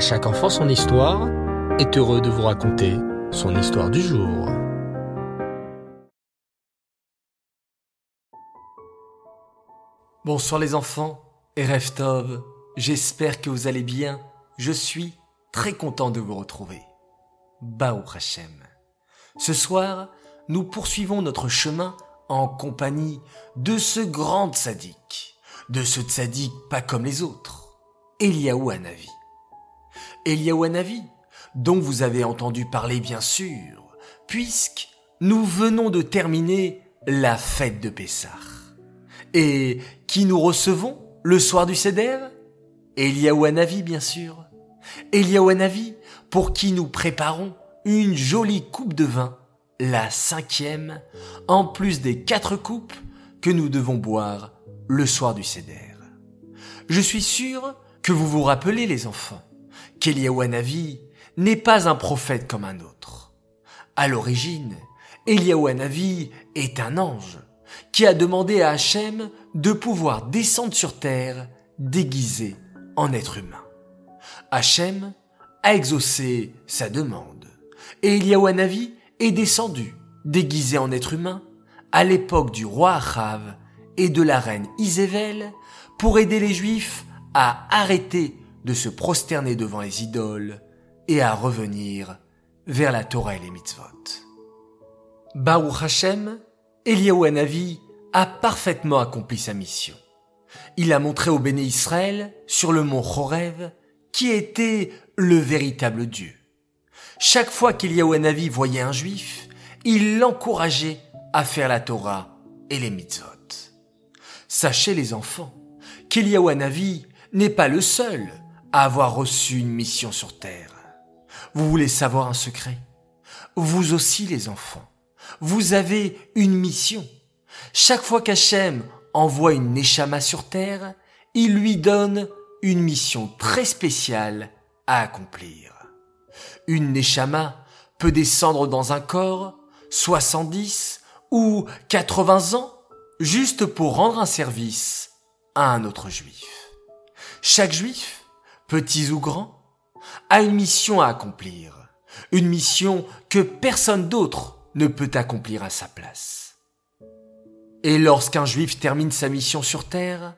Chaque enfant son histoire est heureux de vous raconter son histoire du jour. Bonsoir les enfants et Reftov, j'espère que vous allez bien. Je suis très content de vous retrouver. Baou Hashem. Ce soir, nous poursuivons notre chemin en compagnie de ce grand tzaddik, de ce tzaddik pas comme les autres, Eliaou Hanavi. Eliaou Hanavi, dont vous avez entendu parler bien sûr, puisque nous venons de terminer la fête de Pessah. Et qui nous recevons le soir du Seder? Eliaou Hanavi, bien sûr. Eliaou Hanavi, pour qui nous préparons une jolie coupe de vin, la cinquième, en plus des quatre coupes que nous devons boire le soir du Seder. Je suis sûr que vous vous rappelez, les enfants, qu'Eliaou Hanavi n'est pas un prophète comme un autre. À l'origine, Eliaou Hanavi est un ange qui a demandé à Hachem de pouvoir descendre sur terre déguisé en être humain. Hachem a exaucé sa demande et Eliaou Hanavi est descendu déguisé en être humain à l'époque du roi Achav et de la reine Isével pour aider les juifs à arrêter de se prosterner devant les idoles et à revenir vers la Torah et les mitzvot. Baruch Hashem, Eliyahu a parfaitement accompli sa mission. Il a montré au béné Israël, sur le mont Chorev, qui était le véritable Dieu. Chaque fois qu'Eliyahu Hanavi voyait un juif, il l'encourageait à faire la Torah et les mitzvot. Sachez les enfants qu'Eliyahu Hanavi n'est pas le seul avoir reçu une mission sur terre. Vous voulez savoir un secret? Vous aussi les enfants, vous avez une mission. Chaque fois qu'Hachem envoie une Neshama sur terre, il lui donne une mission très spéciale à accomplir. Une Neshama peut descendre dans un corps 70 ou 80 ans juste pour rendre un service à un autre juif. Chaque juif, petits ou grands, a une mission à accomplir, une mission que personne d'autre ne peut accomplir à sa place. Et lorsqu'un juif termine sa mission sur terre,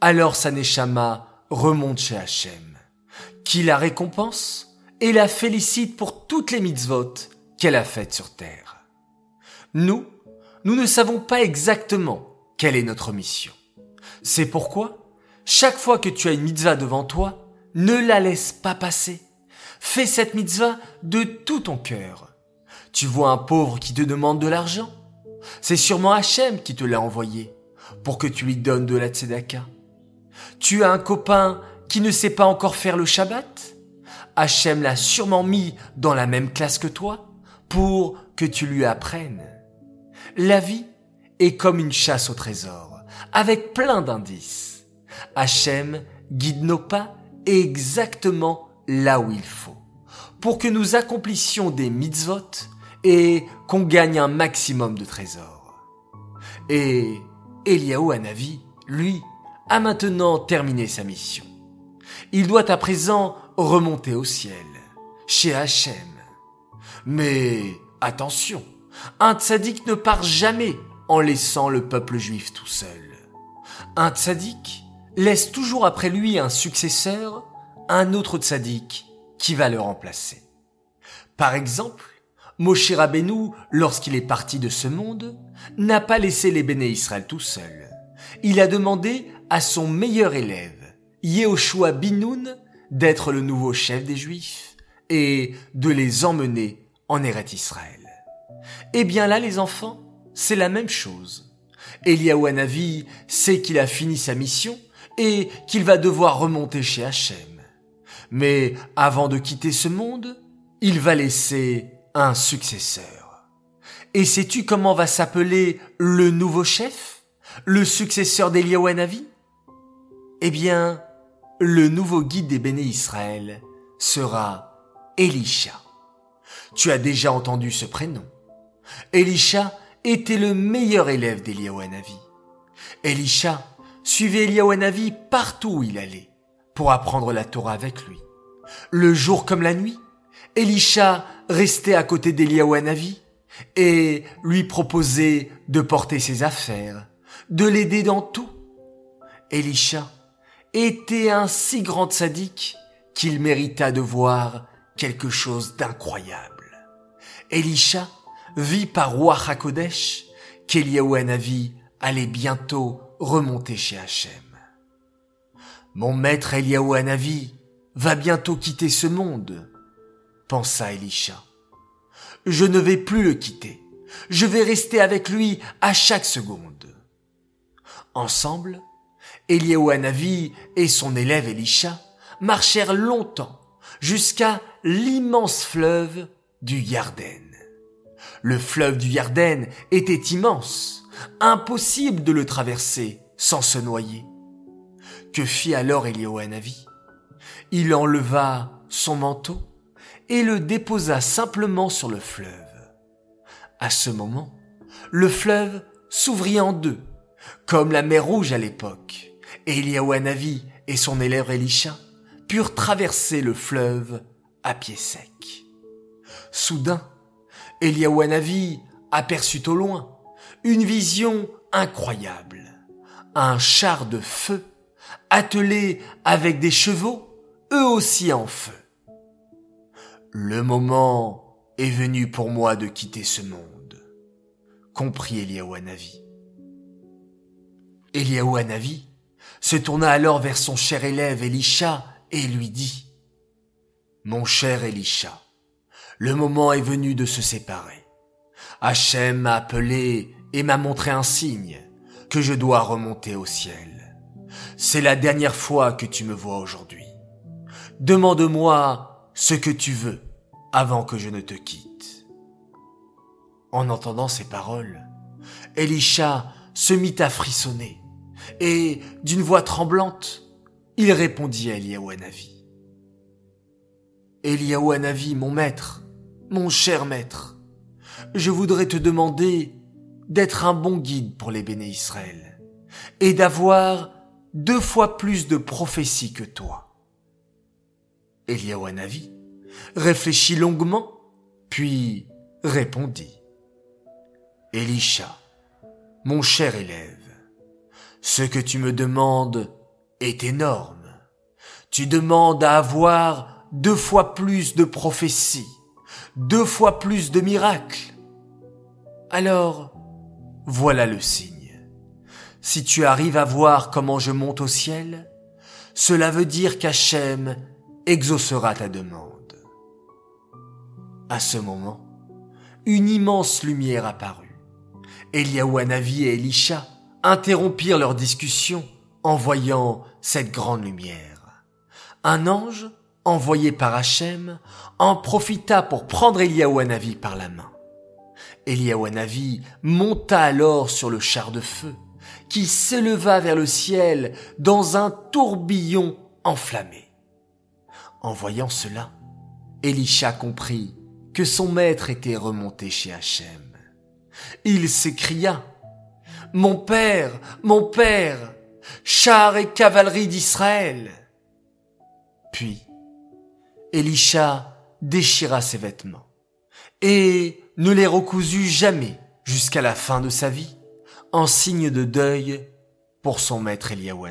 alors sa neshama remonte chez Hachem, qui la récompense et la félicite pour toutes les mitzvot qu'elle a faites sur terre. Nous, nous ne savons pas exactement quelle est notre mission. C'est pourquoi, chaque fois que tu as une mitzvah devant toi, ne la laisse pas passer. Fais cette mitzvah de tout ton cœur. Tu vois un pauvre qui te demande de l'argent. C'est sûrement Hachem qui te l'a envoyé pour que tu lui donnes de la tzedaka. Tu as un copain qui ne sait pas encore faire le Shabbat. Hachem l'a sûrement mis dans la même classe que toi pour que tu lui apprennes. La vie est comme une chasse au trésor, avec plein d'indices. Hachem guide nos pas exactement là où il faut, pour que nous accomplissions des mitzvot et qu'on gagne un maximum de trésors. Et Eliaou Hanavi, lui, a maintenant terminé sa mission. Il doit à présent remonter au ciel, chez Hachem. Mais attention, un tzaddik ne part jamais en laissant le peuple juif tout seul. Un tzaddik laisse toujours après lui un successeur, un autre tzaddik qui va le remplacer. Par exemple, Moshe Rabbeinu, lorsqu'il est parti de ce monde, n'a pas laissé les béné Israël tout seul. Il a demandé à son meilleur élève, Yehoshua Binoun, d'être le nouveau chef des Juifs et de les emmener en Eret Israël. Eh bien là, les enfants, c'est la même chose. Eliyahu Hanavi sait qu'il a fini sa mission et qu'il va devoir remonter chez Hachem. Mais avant de quitter ce monde, il va laisser un successeur. Et sais-tu comment va s'appeler le nouveau chef? Le successeur d'Eliyahu Hanavi Eh bien, le nouveau guide des béné Israël sera Elisha. Tu as déjà entendu ce prénom. Elisha était le meilleur élève d'Eliyahu Hanavi. Elisha suivait Eliyahu Hanavi partout où il allait pour apprendre la Torah avec lui. Le jour comme la nuit, Elisha restait à côté d'Eliaou et lui proposait de porter ses affaires, de l'aider dans tout. Elisha était un si grand sadique qu'il mérita de voir quelque chose d'incroyable. Elisha vit par roi Hakodesh qu'Eliaou allait bientôt remonter chez Hachem. Mon maître Eliaou va bientôt quitter ce monde, pensa Elisha. Je ne vais plus le quitter. Je vais rester avec lui à chaque seconde. Ensemble, Eliaou et son élève Elisha marchèrent longtemps jusqu'à l'immense fleuve du Yarden. Le fleuve du Yarden était immense, impossible de le traverser sans se noyer. Que fit alors Eliaou Il enleva son manteau et le déposa simplement sur le fleuve. À ce moment, le fleuve s'ouvrit en deux, comme la mer Rouge à l'époque, et Eliaou et son élève Elisha purent traverser le fleuve à pied sec. Soudain, Eliaou aperçut au loin une vision incroyable. Un char de feu attelé avec des chevaux, eux aussi en feu. Le moment est venu pour moi de quitter ce monde, comprit Eliaou Hanavi. Eliaou se tourna alors vers son cher élève Elisha et lui dit, Mon cher Elisha, le moment est venu de se séparer. Hachem m'a appelé et m'a montré un signe que je dois remonter au ciel. C'est la dernière fois que tu me vois aujourd'hui. Demande-moi ce que tu veux avant que je ne te quitte. En entendant ces paroles, Elisha se mit à frissonner et, d'une voix tremblante, il répondit à Eliaou Hanavi. Eliaou mon maître, mon cher maître, je voudrais te demander d'être un bon guide pour les béné Israël et d'avoir deux fois plus de prophéties que toi. Eliaou réfléchit longuement, puis répondit. Elisha, mon cher élève, ce que tu me demandes est énorme. Tu demandes à avoir deux fois plus de prophéties, deux fois plus de miracles. Alors, voilà le signe. Si tu arrives à voir comment je monte au ciel, cela veut dire qu'Hachem exaucera ta demande. À ce moment, une immense lumière apparut. Eliaou et Elisha interrompirent leur discussion en voyant cette grande lumière. Un ange, envoyé par Hachem, en profita pour prendre Eliaou par la main. Eliaou monta alors sur le char de feu, qui s'éleva vers le ciel dans un tourbillon enflammé. En voyant cela, Elisha comprit que son maître était remonté chez Hachem. Il s'écria, Mon père, mon père, char et cavalerie d'Israël. Puis, Elisha déchira ses vêtements et ne les recoulut jamais jusqu'à la fin de sa vie, en signe de deuil pour son maître Eliaou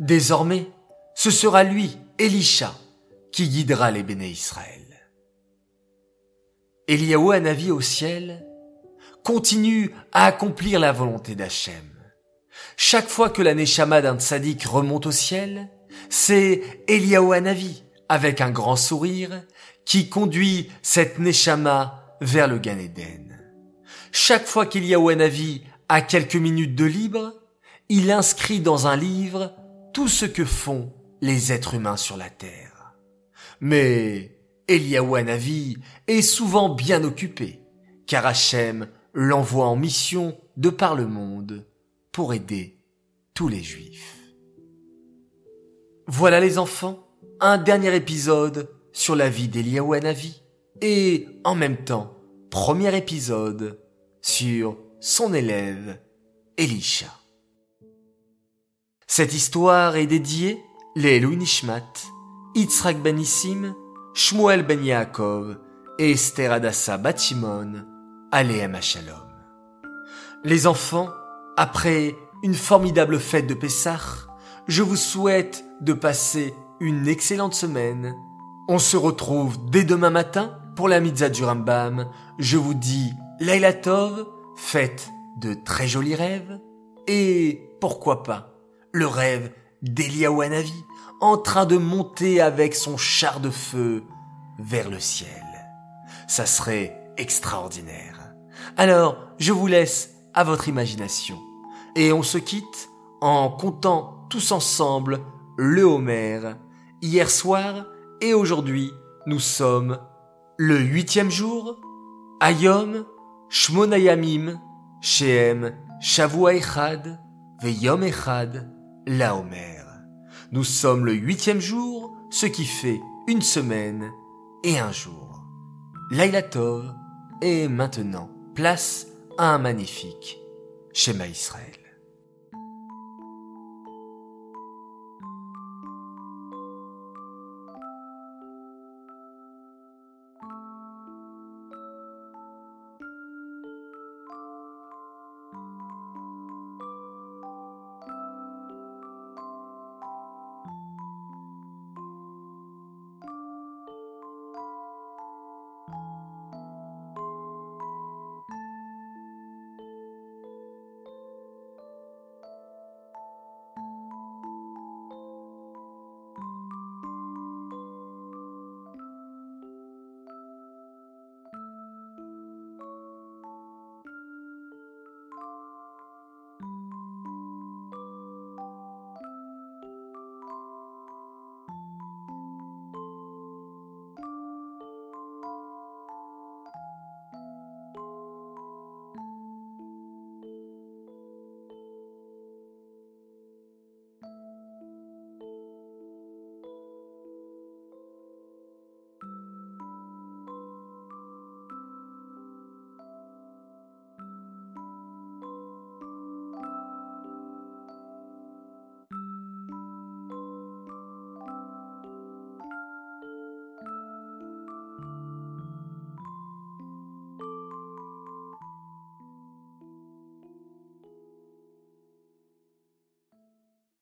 Désormais, ce sera lui, Elisha, qui guidera les béné Israël. Eliaou au ciel continue à accomplir la volonté d'Hachem. Chaque fois que la Neshama d'un tzaddik remonte au ciel, c'est Eliaou avec un grand sourire, qui conduit cette Neshama vers le Gan Eden. Chaque fois qu'Eliaou Hanavi a quelques minutes de libre, il inscrit dans un livre tout ce que font les êtres humains sur la terre. Mais Eliaou est souvent bien occupé, car Hachem l'envoie en mission de par le monde pour aider tous les juifs. Voilà les enfants, un dernier épisode sur la vie d'Eliaou et en même temps, premier épisode sur son élève Elisha. Cette histoire est dédiée les Nishmat Yitzhak ben Issim, Shmuel ben Yaakov et Esther Adassa Batimon, Aléem Shalom. Les enfants, après une formidable fête de Pessah, je vous souhaite de passer une excellente semaine. On se retrouve dès demain matin pour la mitzvah du Rambam. Je vous dis Laila Tov, faites de très jolis rêves et pourquoi pas le rêve d'Eliaou en train de monter avec son char de feu vers le ciel. Ça serait extraordinaire. Alors, je vous laisse à votre imagination. Et on se quitte en comptant tous ensemble le Homer. Hier soir et aujourd'hui, nous sommes le huitième jour, Ayom, Shmonayamim, Shehem, Shavua Echad, Veyom Echad, Laomer. Nous sommes le huitième jour, ce qui fait une semaine et un jour. Laila Tov, et maintenant, place à un magnifique schéma Israël.